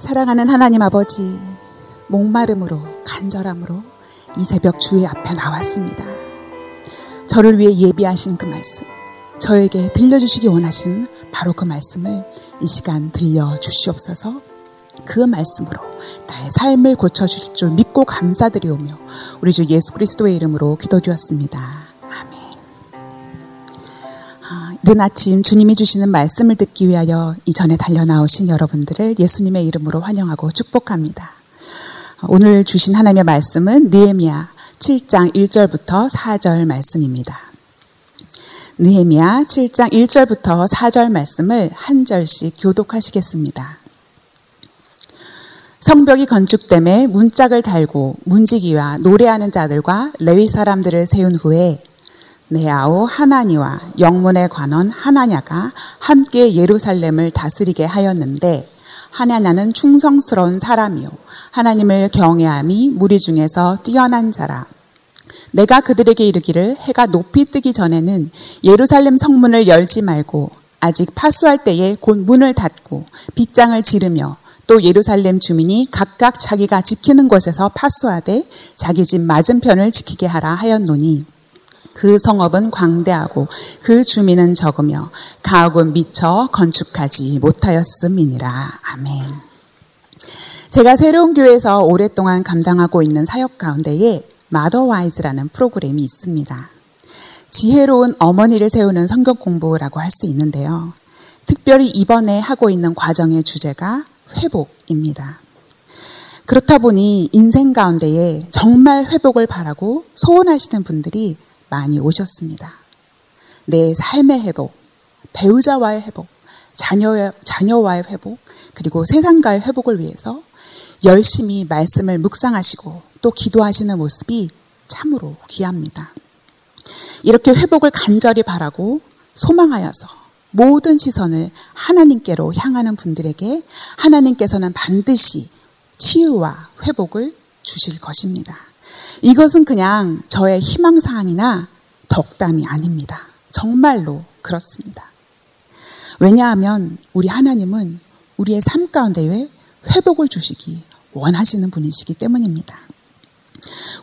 사랑하는 하나님 아버지, 목마름으로, 간절함으로 이 새벽 주의 앞에 나왔습니다. 저를 위해 예비하신 그 말씀, 저에게 들려주시기 원하신 바로 그 말씀을 이 시간 들려주시옵소서 그 말씀으로 나의 삶을 고쳐주실 줄 믿고 감사드리오며 우리 주 예수 그리스도의 이름으로 기도드렸습니다. 이른 아침 주님이 주시는 말씀을 듣기 위하여 이전에 달려 나오신 여러분들을 예수님의 이름으로 환영하고 축복합니다. 오늘 주신 하나님의 말씀은 느헤미야 7장 1절부터 4절 말씀입니다. 느헤미야 7장 1절부터 4절 말씀을 한 절씩 교독하시겠습니다. 성벽이 건축됨에 문짝을 달고 문지기와 노래하는 자들과 레위 사람들을 세운 후에 네아우 하나니와 영문의 관원 하나냐가 함께 예루살렘을 다스리게 하였는데 하나냐는 충성스러운 사람이요. 하나님을 경외함이 무리 중에서 뛰어난 자라. 내가 그들에게 이르기를 해가 높이 뜨기 전에는 예루살렘 성문을 열지 말고 아직 파수할 때에 곧 문을 닫고 빗장을 지르며 또 예루살렘 주민이 각각 자기가 지키는 곳에서 파수하되 자기 집 맞은편을 지키게 하라 하였노니 그 성읍은 광대하고 그 주민은 적으며 가옥은 미처 건축하지 못하였음이니라. 아멘. 제가 새로운 교회에서 오랫동안 감당하고 있는 사역 가운데에 마더와이즈라는 프로그램이 있습니다. 지혜로운 어머니를 세우는 성경 공부라고 할 수 있는데요. 특별히 이번에 하고 있는 과정의 주제가 회복입니다. 그렇다 보니 인생 가운데에 정말 회복을 바라고 소원하시는 분들이 많이 오셨습니다. 내 삶의 회복, 배우자와의 회복, 자녀, 자녀와의 회복, 그리고 세상과의 회복을 위해서 열심히 말씀을 묵상하시고 또 기도하시는 모습이 참으로 귀합니다. 이렇게 회복을 간절히 바라고 소망하여서 모든 시선을 하나님께로 향하는 분들에게 하나님께서는 반드시 치유와 회복을 주실 것입니다. 이것은 그냥 저의 희망사항이나 덕담이 아닙니다. 정말로 그렇습니다. 왜냐하면 우리 하나님은 우리의 삶 가운데에 회복을 주시기 원하시는 분이시기 때문입니다.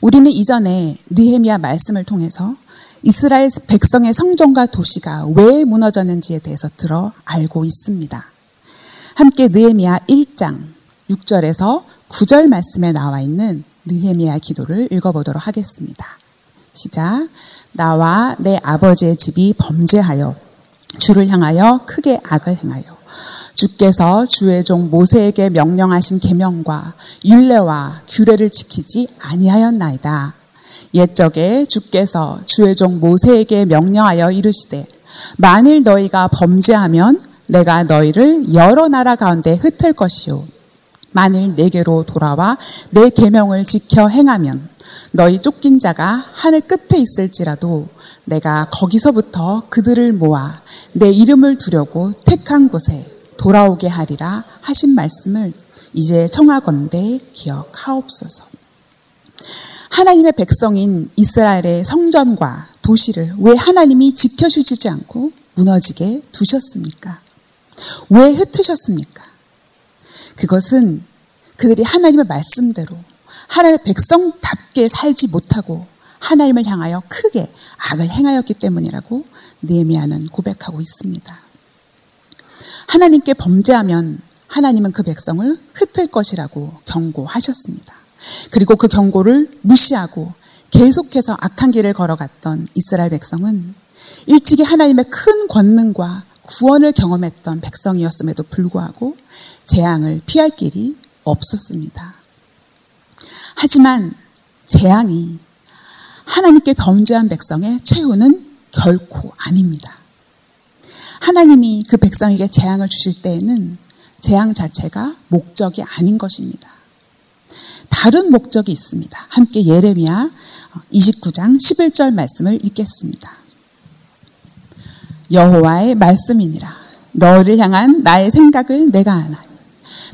우리는 이전에 느헤미야 말씀을 통해서 이스라엘 백성의 성전과 도시가 왜 무너졌는지에 대해서 들어 알고 있습니다. 함께 느헤미야 1장 6절에서 9절 말씀에 나와 있는 느헤미야 기도를 읽어보도록 하겠습니다. 시작. 나와 내 아버지의 집이 범죄하여 주를 향하여 크게 악을 행하여 주께서 주의 종 모세에게 명령하신 계명과 율례와 규례를 지키지 아니하였나이다. 옛적에 주께서 주의 종 모세에게 명령하여 이르시되 만일 너희가 범죄하면 내가 너희를 여러 나라 가운데 흩을 것이요 만일 내게로 돌아와 내 계명을 지켜 행하면 너희 쫓긴 자가 하늘 끝에 있을지라도 내가 거기서부터 그들을 모아 내 이름을 두려고 택한 곳에 돌아오게 하리라 하신 말씀을 이제 청하건대 기억하옵소서. 하나님의 백성인 이스라엘의 성전과 도시를 왜 하나님이 지켜주지 않고 무너지게 두셨습니까? 왜 흩으셨습니까? 그것은 그들이 하나님의 말씀대로 하나님의 백성답게 살지 못하고 하나님을 향하여 크게 악을 행하였기 때문이라고 느헤미야는 고백하고 있습니다. 하나님께 범죄하면 하나님은 그 백성을 흩을 것이라고 경고하셨습니다. 그리고 그 경고를 무시하고 계속해서 악한 길을 걸어갔던 이스라엘 백성은 일찍이 하나님의 큰 권능과 구원을 경험했던 백성이었음에도 불구하고 재앙을 피할 길이 없었습니다. 하지만 재앙이 하나님께 범죄한 백성의 최후는 결코 아닙니다. 하나님이 그 백성에게 재앙을 주실 때에는 재앙 자체가 목적이 아닌 것입니다. 다른 목적이 있습니다. 함께 예레미야 29장 11절 말씀을 읽겠습니다. 여호와의 말씀이니라 너를 향한 나의 생각을 내가 아나니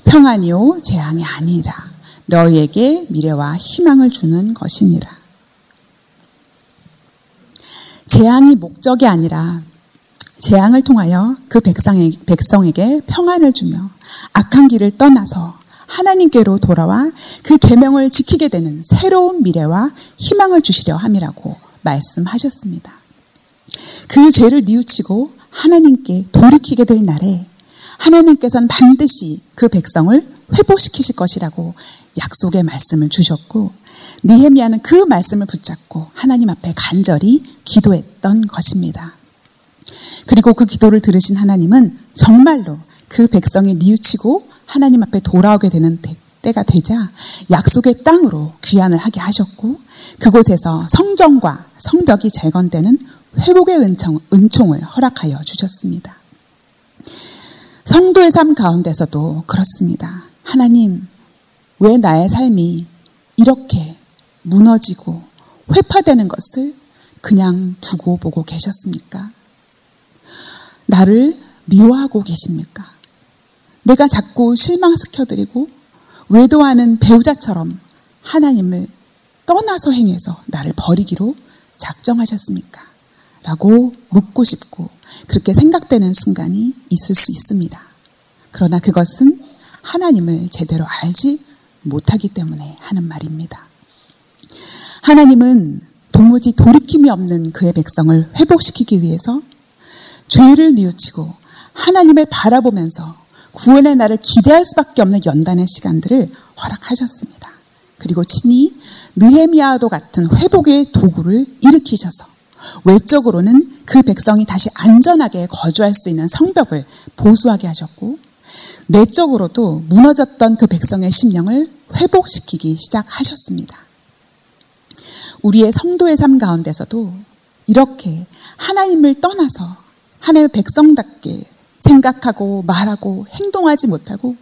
평안이요 재앙이 아니라 너희에게 미래와 희망을 주는 것이니라. 재앙이 목적이 아니라 재앙을 통하여 그 백성에게, 평안을 주며 악한 길을 떠나서 하나님께로 돌아와 그 계명을 지키게 되는 새로운 미래와 희망을 주시려 함이라고 말씀하셨습니다. 그 죄를 뉘우치고 하나님께 돌이키게 될 날에 하나님께서는 반드시 그 백성을 회복시키실 것이라고 약속의 말씀을 주셨고 니헤미야는 그 말씀을 붙잡고 하나님 앞에 간절히 기도했던 것입니다. 그리고 그 기도를 들으신 하나님은 정말로 그 백성이 뉘우치고 하나님 앞에 돌아오게 되는 때가 되자 약속의 땅으로 귀환을 하게 하셨고 그곳에서 성전과 성벽이 재건되는 회복의 은총, 은총을 허락하여 주셨습니다. 성도의 삶 가운데서도 그렇습니다. 하나님, 왜 나의 삶이 이렇게 무너지고 회파되는 것을 그냥 두고 보고 계셨습니까? 나를 미워하고 계십니까? 내가 자꾸 실망시켜드리고 외도하는 배우자처럼 하나님을 떠나서 행해서 나를 버리기로 작정하셨습니까? 라고 묻고 싶고 그렇게 생각되는 순간이 있을 수 있습니다. 그러나 그것은 하나님을 제대로 알지 못하기 때문에 하는 말입니다. 하나님은 도무지 돌이킴이 없는 그의 백성을 회복시키기 위해서 죄를 뉘우치고 하나님을 바라보면서 구원의 날을 기대할 수밖에 없는 연단의 시간들을 허락하셨습니다. 그리고 친히 느헤미야도 같은 회복의 도구를 일으키셔서 외적으로는 그 백성이 다시 안전하게 거주할 수 있는 성벽을 보수하게 하셨고 내적으로도 무너졌던 그 백성의 심령을 회복시키기 시작하셨습니다. 우리의 성도의 삶 가운데서도 이렇게 하나님을 떠나서 하나님의 백성답게 생각하고 말하고 행동하지 못하고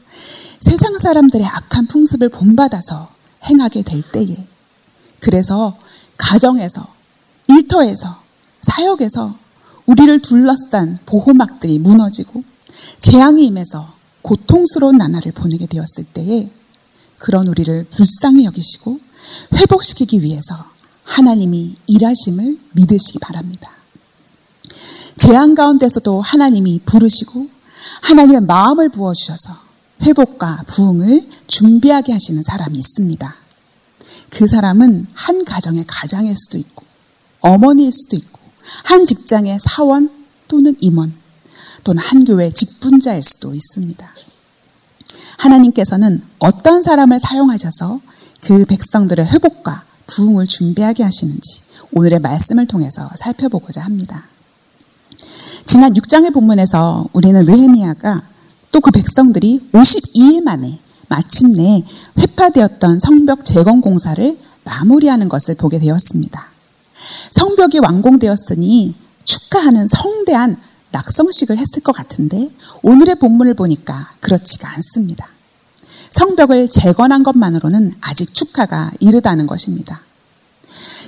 세상 사람들의 악한 풍습을 본받아서 행하게 될 때에 그래서 가정에서 일터에서 사역에서 우리를 둘러싼 보호막들이 무너지고 재앙이 임해서 고통스러운 나날을 보내게 되었을 때에 그런 우리를 불쌍히 여기시고 회복시키기 위해서 하나님이 일하심을 믿으시기 바랍니다. 재앙 가운데서도 하나님이 부르시고 하나님의 마음을 부어주셔서 회복과 부흥을 준비하게 하시는 사람이 있습니다. 그 사람은 한 가정의 가장일 수도 있고 어머니일 수도 있고 한 직장의 사원 또는 임원 또는 한 교회 직분자일 수도 있습니다. 하나님께서는 어떤 사람을 사용하셔서 그 백성들의 회복과 부흥을 준비하게 하시는지 오늘의 말씀을 통해서 살펴보고자 합니다. 지난 6장의 본문에서 우리는 느헤미야가 또 그 백성들이 52일 만에 마침내 회파되었던 성벽 재건 공사를 마무리하는 것을 보게 되었습니다. 성벽이 완공되었으니 축하하는 성대한 낙성식을 했을 것 같은데 오늘의 본문을 보니까 그렇지가 않습니다. 성벽을 재건한 것만으로는 아직 축하가 이르다는 것입니다.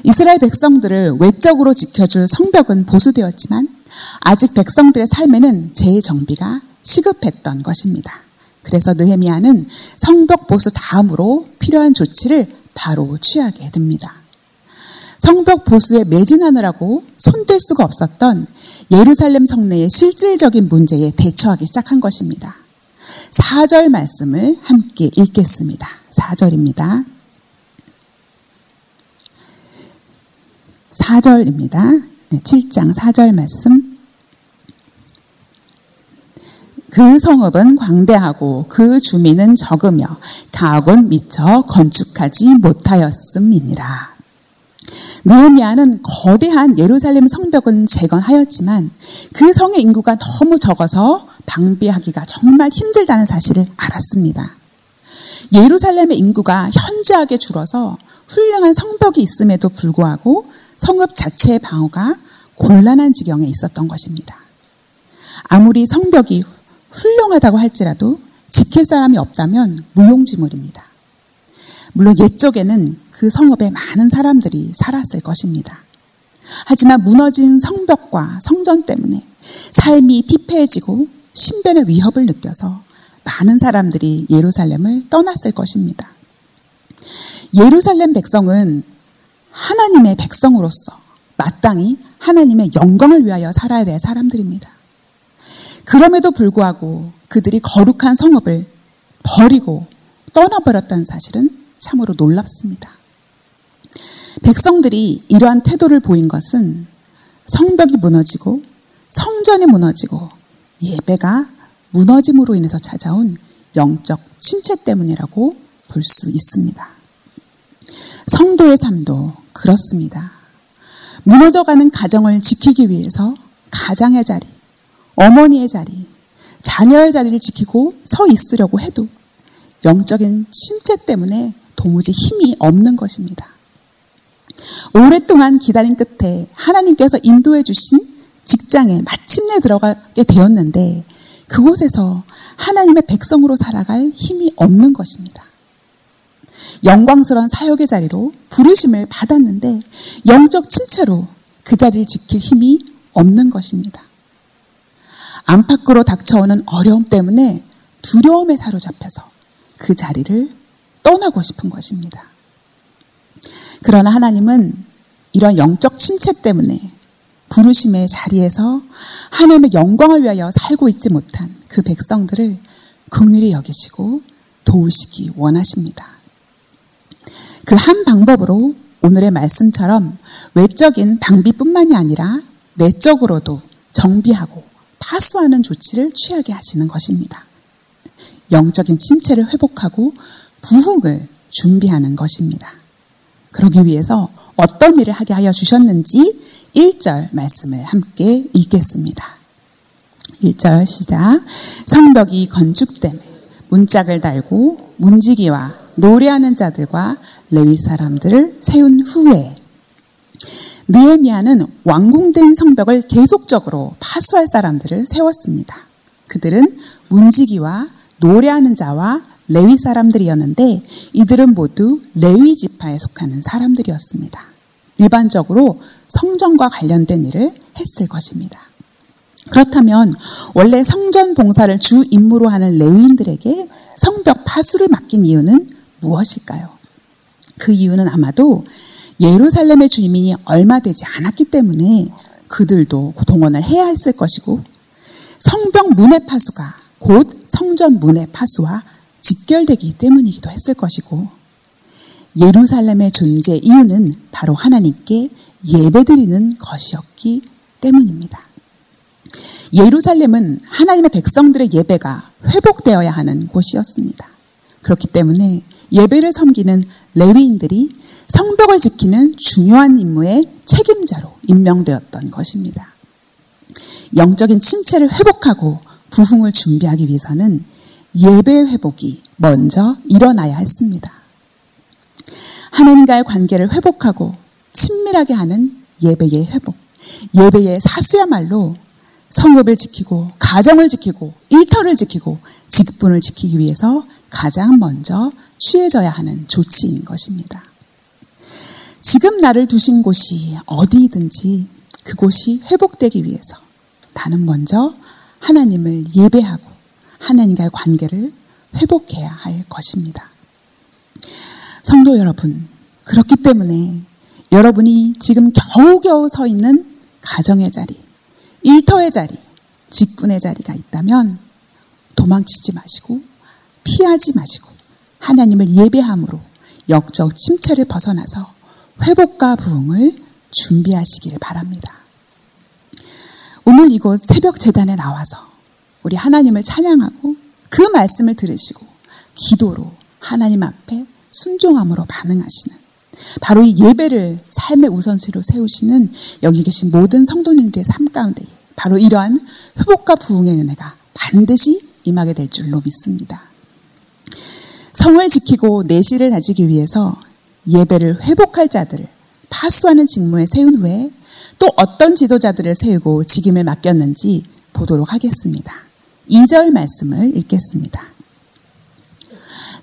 이스라엘 백성들을 외적으로 지켜줄 성벽은 보수되었지만 아직 백성들의 삶에는 재정비가 시급했던 것입니다. 그래서 느헤미야는 성벽 보수 다음으로 필요한 조치를 바로 취하게 됩니다. 성벽 보수에 매진하느라고 손댈 수가 없었던 예루살렘 성내의 실질적인 문제에 대처하기 시작한 것입니다. 4절 말씀을 함께 읽겠습니다. 4절입니다. 4절입니다. 7장 4절 말씀. 그 성읍은 광대하고 그 주민은 적으며 가옥은 미처 건축하지 못하였음이니라. 느헤미야는 거대한 예루살렘 성벽은 재건하였지만 그 성의 인구가 너무 적어서 방비하기가 정말 힘들다는 사실을 알았습니다. 예루살렘의 인구가 현저하게 줄어서 훌륭한 성벽이 있음에도 불구하고 성읍 자체의 방어가 곤란한 지경에 있었던 것입니다. 아무리 성벽이 훌륭하다고 할지라도 지킬 사람이 없다면 무용지물입니다. 물론 옛적에는 그 성읍에 많은 사람들이 살았을 것입니다. 하지만 무너진 성벽과 성전 때문에 삶이 피폐해지고 신변의 위협을 느껴서 많은 사람들이 예루살렘을 떠났을 것입니다. 예루살렘 백성은 하나님의 백성으로서 마땅히 하나님의 영광을 위하여 살아야 될 사람들입니다. 그럼에도 불구하고 그들이 거룩한 성읍을 버리고 떠나버렸다는 사실은 참으로 놀랍습니다. 백성들이 이러한 태도를 보인 것은 성벽이 무너지고 성전이 무너지고 예배가 무너짐으로 인해서 찾아온 영적 침체 때문이라고 볼 수 있습니다. 성도의 삶도 그렇습니다. 무너져가는 가정을 지키기 위해서 가장의 자리, 어머니의 자리, 자녀의 자리를 지키고 서 있으려고 해도 영적인 침체 때문에 도무지 힘이 없는 것입니다. 오랫동안 기다린 끝에 하나님께서 인도해 주신 직장에 마침내 들어가게 되었는데 그곳에서 하나님의 백성으로 살아갈 힘이 없는 것입니다. 영광스러운 사역의 자리로 부르심을 받았는데 영적 침체로 그 자리를 지킬 힘이 없는 것입니다. 안팎으로 닥쳐오는 어려움 때문에 두려움에 사로잡혀서 그 자리를 떠나고 싶은 것입니다. 그러나 하나님은 이런 영적 침체 때문에 부르심의 자리에서 하나님의 영광을 위하여 살고 있지 못한 그 백성들을 긍휼히 여기시고 도우시기 원하십니다. 그 한 방법으로 오늘의 말씀처럼 외적인 방비뿐만이 아니라 내적으로도 정비하고 파수하는 조치를 취하게 하시는 것입니다. 영적인 침체를 회복하고 부흥을 준비하는 것입니다. 그러기 위해서 어떤 일을 하게 하여 주셨는지 1절 말씀을 함께 읽겠습니다. 1절 시작. 성벽이 건축됨 문짝을 달고 문지기와 노래하는 자들과 레위 사람들을 세운 후에 느헤미야는 완공된 성벽을 계속적으로 파수할 사람들을 세웠습니다. 그들은 문지기와 노래하는 자와 레위 사람들이었는데 이들은 모두 레위 지파에 속하는 사람들이었습니다. 일반적으로 성전과 관련된 일을 했을 것입니다. 그렇다면 원래 성전 봉사를 주 임무로 하는 레위인들에게 성벽 파수를 맡긴 이유는 무엇일까요? 그 이유는 아마도 예루살렘의 주민이 얼마 되지 않았기 때문에 그들도 동원을 해야 했을 것이고 성벽 문의 파수가 곧 성전 문의 파수와 직결되기 때문이기도 했을 것이고 예루살렘의 존재 이유는 바로 하나님께 예배드리는 것이었기 때문입니다. 예루살렘은 하나님의 백성들의 예배가 회복되어야 하는 곳이었습니다. 그렇기 때문에 예배를 섬기는 레위인들이 성벽을 지키는 중요한 임무의 책임자로 임명되었던 것입니다. 영적인 침체를 회복하고 부흥을 준비하기 위해서는 예배 회복이 먼저 일어나야 했습니다. 하나님과의 관계를 회복하고 친밀하게 하는 예배의 회복. 예배의 사수야말로 성읍을 지키고 가정을 지키고 일터를 지키고 직분을 지키기 위해서 가장 먼저 취해져야 하는 조치인 것입니다. 지금 나를 두신 곳이 어디든지 그곳이 회복되기 위해서 나는 먼저 하나님을 예배하고 하나님과의 관계를 회복해야 할 것입니다. 성도 여러분, 그렇기 때문에 여러분이 지금 겨우겨우 서 있는 가정의 자리, 일터의 자리, 직분의 자리가 있다면 도망치지 마시고 피하지 마시고 하나님을 예배함으로 역적 침체를 벗어나서 회복과 부흥을 준비하시길 바랍니다. 오늘 이곳 새벽 재단에 나와서 우리 하나님을 찬양하고 그 말씀을 들으시고 기도로 하나님 앞에 순종함으로 반응하시는 바로 이 예배를 삶의 우선시로 세우시는 여기 계신 모든 성도님들의 삶 가운데 바로 이러한 회복과 부흥의 은혜가 반드시 임하게 될 줄로 믿습니다. 성을 지키고 내실을 다지기 위해서 예배를 회복할 자들을 파수하는 직무에 세운 후에 또 어떤 지도자들을 세우고 직임을 맡겼는지 보도록 하겠습니다. 2절 말씀을 읽겠습니다.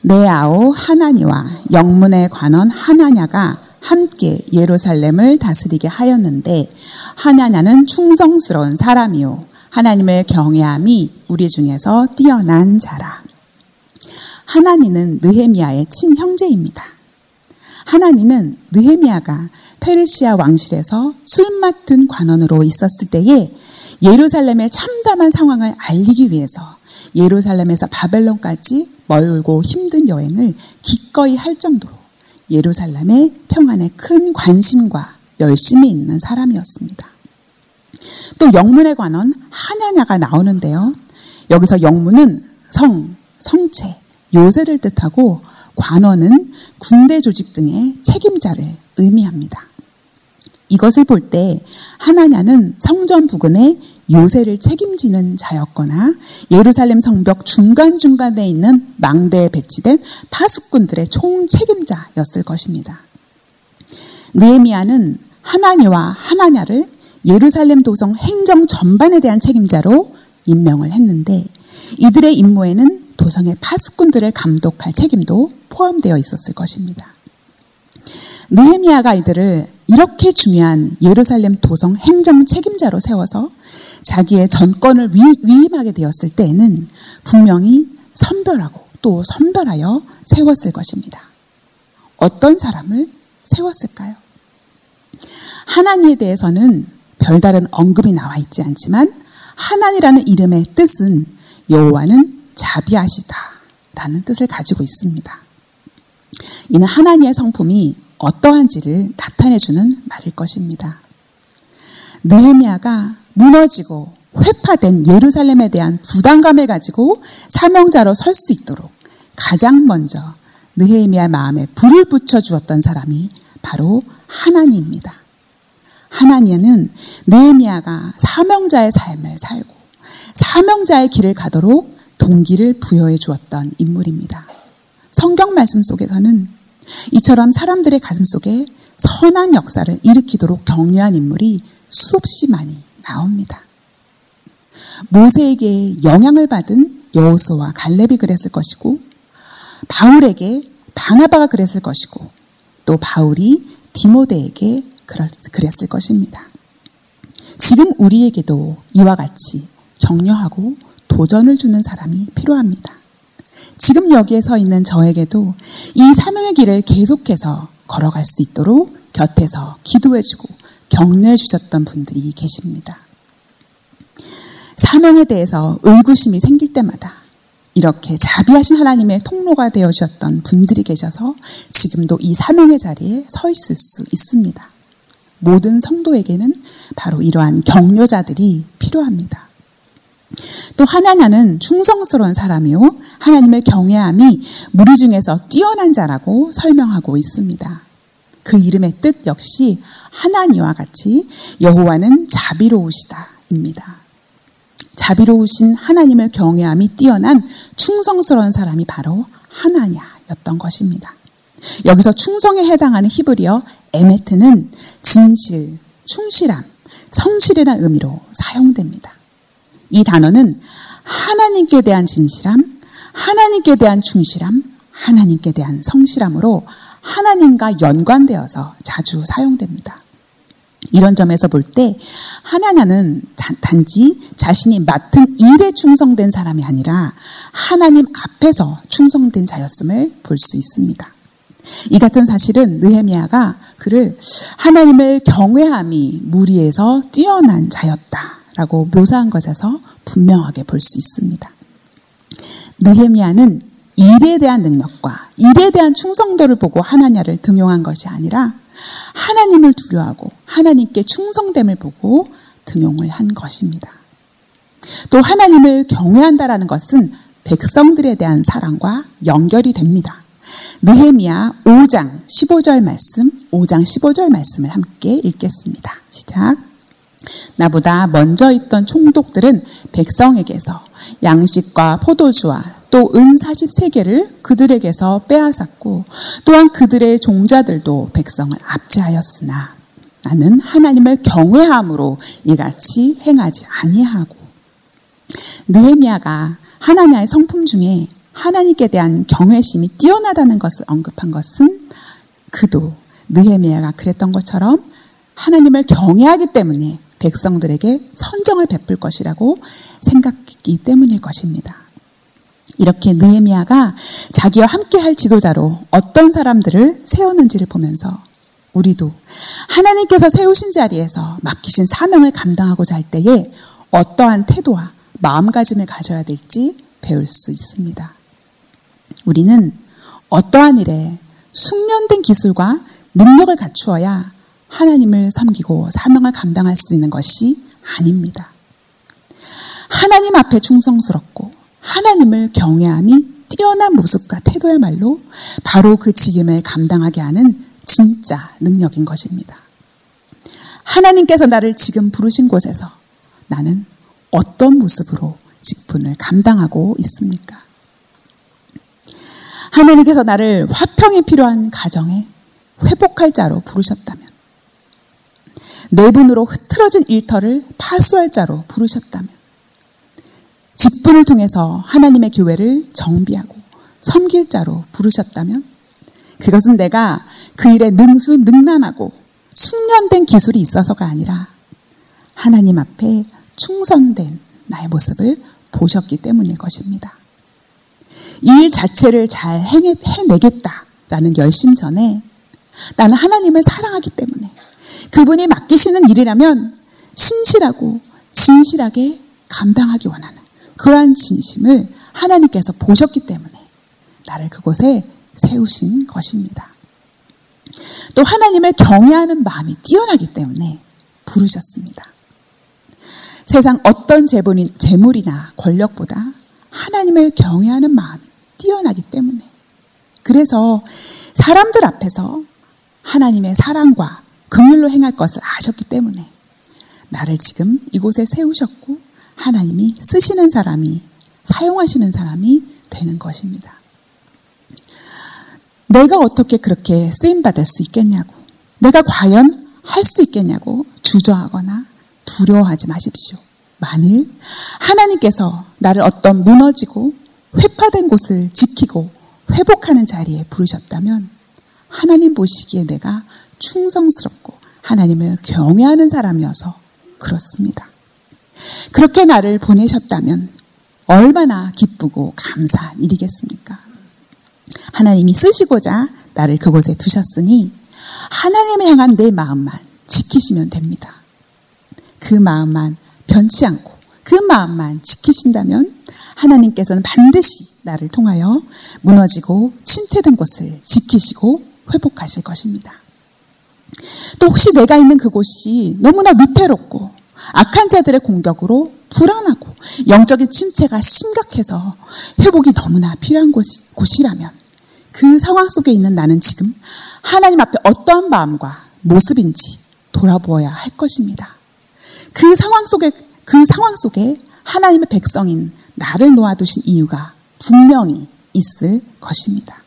네아오 하나니와 영문의 관원 하나냐가 함께 예루살렘을 다스리게 하였는데 하나냐는 충성스러운 사람이요 하나님을 경외함이 우리 중에서 뛰어난 자라. 하나니는 느헤미야의 친형제입니다. 하나니는 느헤미야가 페르시아 왕실에서 술 맡은 관원으로 있었을 때에 예루살렘의 참담한 상황을 알리기 위해서 예루살렘에서 바벨론까지 멀고 힘든 여행을 기꺼이 할 정도로 예루살렘의 평안에 큰 관심과 열심이 있는 사람이었습니다. 또 영문에 관한 하냐냐가 나오는데요. 여기서 영문은 성, 성체, 요새를 뜻하고 관원은 군대 조직 등의 책임자를 의미합니다. 이것을 볼 때 하나냐는 성전 부근에 요새를 책임지는 자였거나 예루살렘 성벽 중간중간에 있는 망대에 배치된 파수꾼들의 총책임자였을 것입니다. 느헤미야는 하나니와 하나냐를 예루살렘 도성 행정 전반에 대한 책임자로 임명을 했는데 이들의 임무에는 도성의 파수꾼들을 감독할 책임도 포함되어 있었을 것입니다. 느헤미야가 이들을 이렇게 중요한 예루살렘 도성 행정 책임자로 세워서 자기의 전권을 위, 임하게 되었을 때에는 분명히 선별하고 또 선별하여 세웠을 것입니다. 어떤 사람을 세웠을까요? 하나님에 대해서는 별다른 언급이 나와 있지 않지만 하나님이라는 이름의 뜻은 여호와는 자비하시다라는 뜻을 가지고 있습니다. 이는 하나님의 성품이 어떠한지를 나타내주는 말일 것입니다. 느헤미야가 무너지고 회파된 예루살렘에 대한 부담감을 가지고 사명자로 설 수 있도록 가장 먼저 느헤미야 마음에 불을 붙여 주었던 사람이 바로 하나님입니다. 하나님은 느헤미야가 사명자의 삶을 살고 사명자의 길을 가도록 동기를 부여해 주었던 인물입니다. 성경 말씀 속에서는 이처럼 사람들의 가슴 속에 선한 역사를 일으키도록 격려한 인물이 수없이 많이 나옵니다. 모세에게 영향을 받은 여호수와 갈렙이 그랬을 것이고 바울에게 바나바가 그랬을 것이고 또 바울이 디모데에게 그랬을 것입니다. 지금 우리에게도 이와 같이 격려하고 도전을 주는 사람이 필요합니다. 지금 여기에 서 있는 저에게도 이 사명의 길을 계속해서 걸어갈 수 있도록 곁에서 기도해주고 격려해 주셨던 분들이 계십니다. 사명에 대해서 의구심이 생길 때마다 이렇게 자비하신 하나님의 통로가 되어 주셨던 분들이 계셔서 지금도 이 사명의 자리에 서 있을 수 있습니다. 모든 성도에게는 바로 이러한 격려자들이 필요합니다. 또 하나냐는 충성스러운 사람이요 하나님의 경외함이 무리 중에서 뛰어난 자라고 설명하고 있습니다. 그 이름의 뜻 역시 하나니와 같이 여호와는 자비로우시다입니다. 자비로우신 하나님을 경외함이 뛰어난 충성스러운 사람이 바로 하나냐였던 것입니다. 여기서 충성에 해당하는 히브리어 에메트는 진실, 충실함, 성실이라는 의미로 사용됩니다. 이 단어는 하나님께 대한 진실함, 하나님께 대한 충실함, 하나님께 대한 성실함으로 하나님과 연관되어서 자주 사용됩니다. 이런 점에서 볼 때 하나냐는 단지 자신이 맡은 일에 충성된 사람이 아니라 하나님 앞에서 충성된 자였음을 볼 수 있습니다. 이 같은 사실은 느헤미야가 그를 하나님을 경외함이 무리에서 뛰어난 자였다라고 묘사한 것에서 분명하게 볼 수 있습니다. 느헤미야는 일에 대한 능력과 일에 대한 충성도를 보고 하나냐를 등용한 것이 아니라 하나님을 두려워하고 하나님께 충성됨을 보고 등용을 한 것입니다. 또 하나님을 경외한다라는 것은 백성들에 대한 사랑과 연결이 됩니다. 느헤미야 5장 15절 말씀, 5장 15절 말씀을 함께 읽겠습니다. 시작. 나보다 먼저 있던 총독들은 백성에게서 양식과 포도주와 또 은 43개를 그들에게서 빼앗았고 또한 그들의 종자들도 백성을 압제하였으나 나는 하나님을 경외함으로 이같이 행하지 아니하고 느헤미야가 하나님의 성품 중에 하나님께 대한 경외심이 뛰어나다는 것을 언급한 것은 그도 느헤미야가 그랬던 것처럼 하나님을 경외하기 때문에 백성들에게 선정을 베풀 것이라고 생각했기 때문일 것입니다. 이렇게 느헤미야가 자기와 함께할 지도자로 어떤 사람들을 세웠는지를 보면서 우리도 하나님께서 세우신 자리에서 맡기신 사명을 감당하고자 할 때에 어떠한 태도와 마음가짐을 가져야 될지 배울 수 있습니다. 우리는 어떠한 일에 숙련된 기술과 능력을 갖추어야 하나님을 섬기고 사명을 감당할 수 있는 것이 아닙니다. 하나님 앞에 충성스럽고 하나님을 경외함이 뛰어난 모습과 태도야말로 바로 그 직임을 감당하게 하는 진짜 능력인 것입니다. 하나님께서 나를 지금 부르신 곳에서 나는 어떤 모습으로 직분을 감당하고 있습니까? 하나님께서 나를 화평이 필요한 가정에 회복할 자로 부르셨다면, 내분으로 흐트러진 일터를 파수할 자로 부르셨다면, 직분을 통해서 하나님의 교회를 정비하고 섬길 자로 부르셨다면, 그것은 내가 그 일에 능수 능란하고 숙련된 기술이 있어서가 아니라 하나님 앞에 충성된 나의 모습을 보셨기 때문일 것입니다. 일 자체를 잘 해내겠다라는 열심 전에 나는 하나님을 사랑하기 때문에 그분이 맡기시는 일이라면 신실하고 진실하게 감당하기 원하는 그러한 진심을 하나님께서 보셨기 때문에 나를 그곳에 세우신 것입니다. 또 하나님을 경외하는 마음이 뛰어나기 때문에 부르셨습니다. 세상 어떤 재물이나 권력보다 하나님을 경외하는 마음이 뛰어나기 때문에 그래서 사람들 앞에서 하나님의 사랑과 긍휼로 행할 것을 아셨기 때문에 나를 지금 이곳에 세우셨고 하나님이 쓰시는 사람이 사용하시는 사람이 되는 것입니다. 내가 어떻게 그렇게 쓰임 받을 수 있겠냐고 내가 과연 할 수 있겠냐고 주저하거나 두려워하지 마십시오. 만일 하나님께서 나를 어떤 무너지고 회파된 곳을 지키고 회복하는 자리에 부르셨다면 하나님 보시기에 내가 충성스럽고 하나님을 경외하는 사람이어서 그렇습니다. 그렇게 나를 보내셨다면 얼마나 기쁘고 감사한 일이겠습니까? 하나님이 쓰시고자 나를 그곳에 두셨으니 하나님을 향한 내 마음만 지키시면 됩니다. 그 마음만 변치 않고 그 마음만 지키신다면 하나님께서는 반드시 나를 통하여 무너지고 침체된 곳을 지키시고 회복하실 것입니다. 또 혹시 내가 있는 그곳이 너무나 위태롭고 악한 자들의 공격으로 불안하고 영적인 침체가 심각해서 회복이 너무나 필요한 곳이, 곳이라면 그 상황 속에 있는 나는 지금 하나님 앞에 어떠한 마음과 모습인지 돌아보아야 할 것입니다. 그 상황 속에 그 상황 속에 하나님의 백성인 나를 놓아두신 이유가 분명히 있을 것입니다.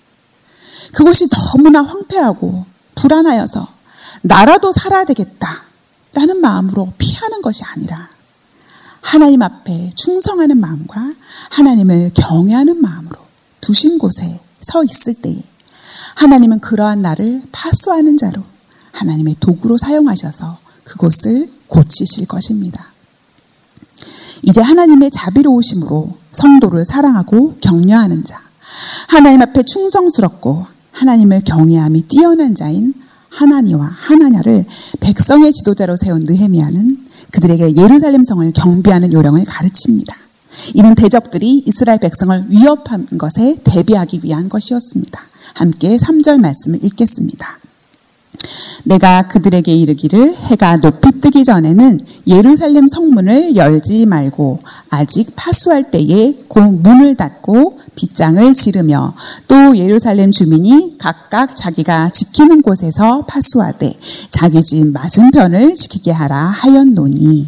그곳이 너무나 황폐하고 불안하여서 나라도 살아야 되겠다 라는 마음으로 피하는 것이 아니라 하나님 앞에 충성하는 마음과 하나님을 경외하는 마음으로 두신 곳에 서 있을 때에 하나님은 그러한 나를 파수하는 자로 하나님의 도구로 사용하셔서 그곳을 고치실 것입니다. 이제 하나님의 자비로우심으로 성도를 사랑하고 격려하는 자, 하나님 앞에 충성스럽고 하나님을 경외함이 뛰어난 자인 하나니와 하나냐를 백성의 지도자로 세운 느헤미야는 그들에게 예루살렘 성을 경비하는 요령을 가르칩니다. 이는 대적들이 이스라엘 백성을 위협한 것에 대비하기 위한 것이었습니다. 함께 3절 말씀을 읽겠습니다. 내가 그들에게 이르기를 해가 높이 뜨기 전에는 예루살렘 성문을 열지 말고 아직 파수할 때에 곧 문을 닫고 빗장을 지르며 또 예루살렘 주민이 각각 자기가 지키는 곳에서 파수하되 자기 집 맞은편을 지키게 하라 하였노니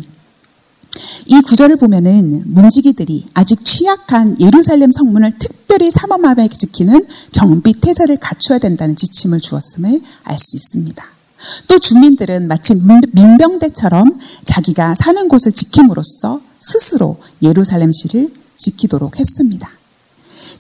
이 구절을 보면은 문지기들이 아직 취약한 예루살렘 성문을 특별히 삼엄하게 지키는 경비 태세를 갖춰야 된다는 지침을 주었음을 알 수 있습니다. 또 주민들은 마치 민병대처럼 자기가 사는 곳을 지킴으로써 스스로 예루살렘시를 지키도록 했습니다.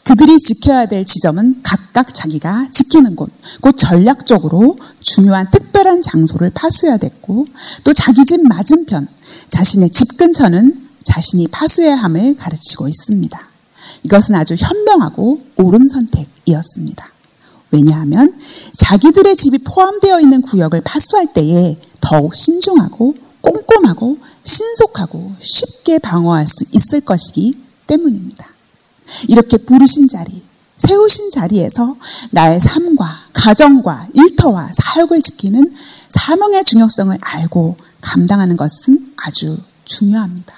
그들이 지켜야 될 지점은 각각 자기가 지키는 곳, 곧 전략적으로 중요한 특별한 장소를 파수해야 됐고, 또 자기 집 맞은편, 자신의 집 근처는 자신이 파수해야 함을 가르치고 있습니다. 이것은 아주 현명하고 옳은 선택이었습니다. 왜냐하면 자기들의 집이 포함되어 있는 구역을 파수할 때에 더욱 신중하고 꼼꼼하고 신속하고 쉽게 방어할 수 있을 것이기 때문입니다. 이렇게 부르신 자리, 세우신 자리에서 나의 삶과 가정과 일터와 사역을 지키는 사명의 중요성을 알고 감당하는 것은 아주 중요합니다.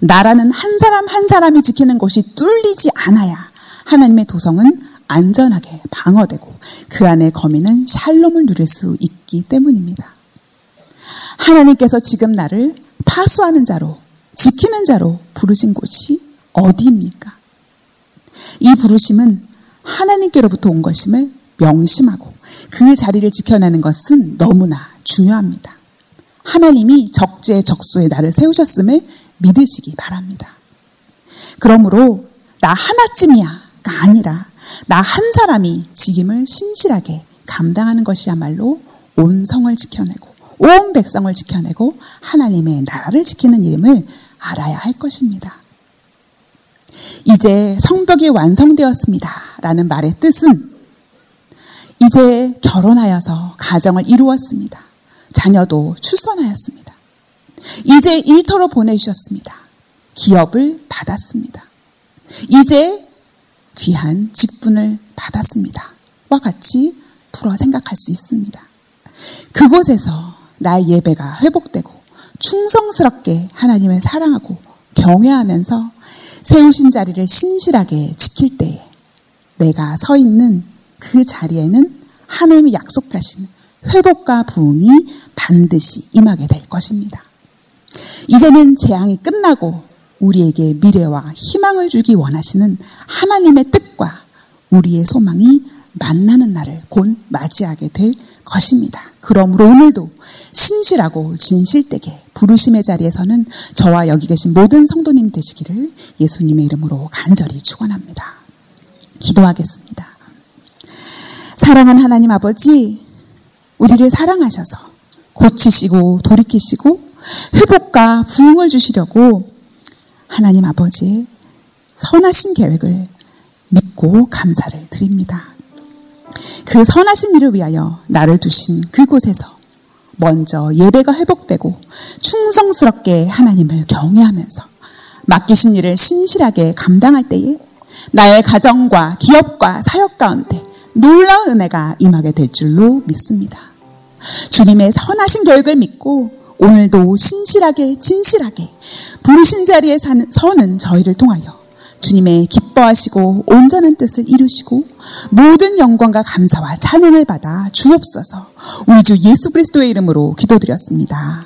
나라는 한 사람 한 사람이 지키는 것이 뚫리지 않아야 하나님의 도성은 안전하게 방어되고 그 안에 거미는 샬롬을 누릴 수 있기 때문입니다. 하나님께서 지금 나를 파수하는 자로 지키는 자로 부르신 곳이 어디입니까? 이 부르심은 하나님께로부터 온 것임을 명심하고 그 자리를 지켜내는 것은 너무나 중요합니다. 하나님이 적재적소에 나를 세우셨음을 믿으시기 바랍니다. 그러므로 나 하나쯤이야가 아니라 나 한 사람이 직임을 신실하게 감당하는 것이야말로 온 성을 지켜내고 온 백성을 지켜내고 하나님의 나라를 지키는 이름을 알아야 할 것입니다. 이제 성벽이 완성되었습니다. 라는 말의 뜻은 이제 결혼하여서 가정을 이루었습니다. 자녀도 출산하였습니다. 이제 일터로 보내주셨습니다. 기업을 받았습니다. 이제 귀한 직분을 받았습니다. 와 같이 풀어 생각할 수 있습니다. 그곳에서 나의 예배가 회복되고 충성스럽게 하나님을 사랑하고 경외하면서 세우신 자리를 신실하게 지킬 때에 내가 서 있는 그 자리에는 하나님이 약속하신 회복과 부흥이 반드시 임하게 될 것입니다. 이제는 재앙이 끝나고 우리에게 미래와 희망을 주기 원하시는 하나님의 뜻과 우리의 소망이 만나는 날을 곧 맞이하게 될 것입니다. 그러므로 오늘도 신실하고 진실되게 부르심의 자리에서는 저와 여기 계신 모든 성도님 되시기를 예수님의 이름으로 간절히 축원합니다. 기도하겠습니다. 사랑한 하나님 아버지, 우리를 사랑하셔서 고치시고 돌이키시고 회복과 부흥을 주시려고 하나님 아버지의 선하신 계획을 믿고 감사를 드립니다. 그 선하신 일을 위하여 나를 두신 그곳에서 먼저 예배가 회복되고 충성스럽게 하나님을 경외하면서 맡기신 일을 신실하게 감당할 때에 나의 가정과 기업과 사역 가운데 놀라운 은혜가 임하게 될 줄로 믿습니다. 주님의 선하신 계획을 믿고 오늘도 신실하게 진실하게 부르신 자리에 사는, 서는 저희를 통하여 주님의 기뻐하시고 온전한 뜻을 이루시고 모든 영광과 감사와 찬양을 받아 주옵소서 우리 주 예수 그리스도의 이름으로 기도드렸습니다.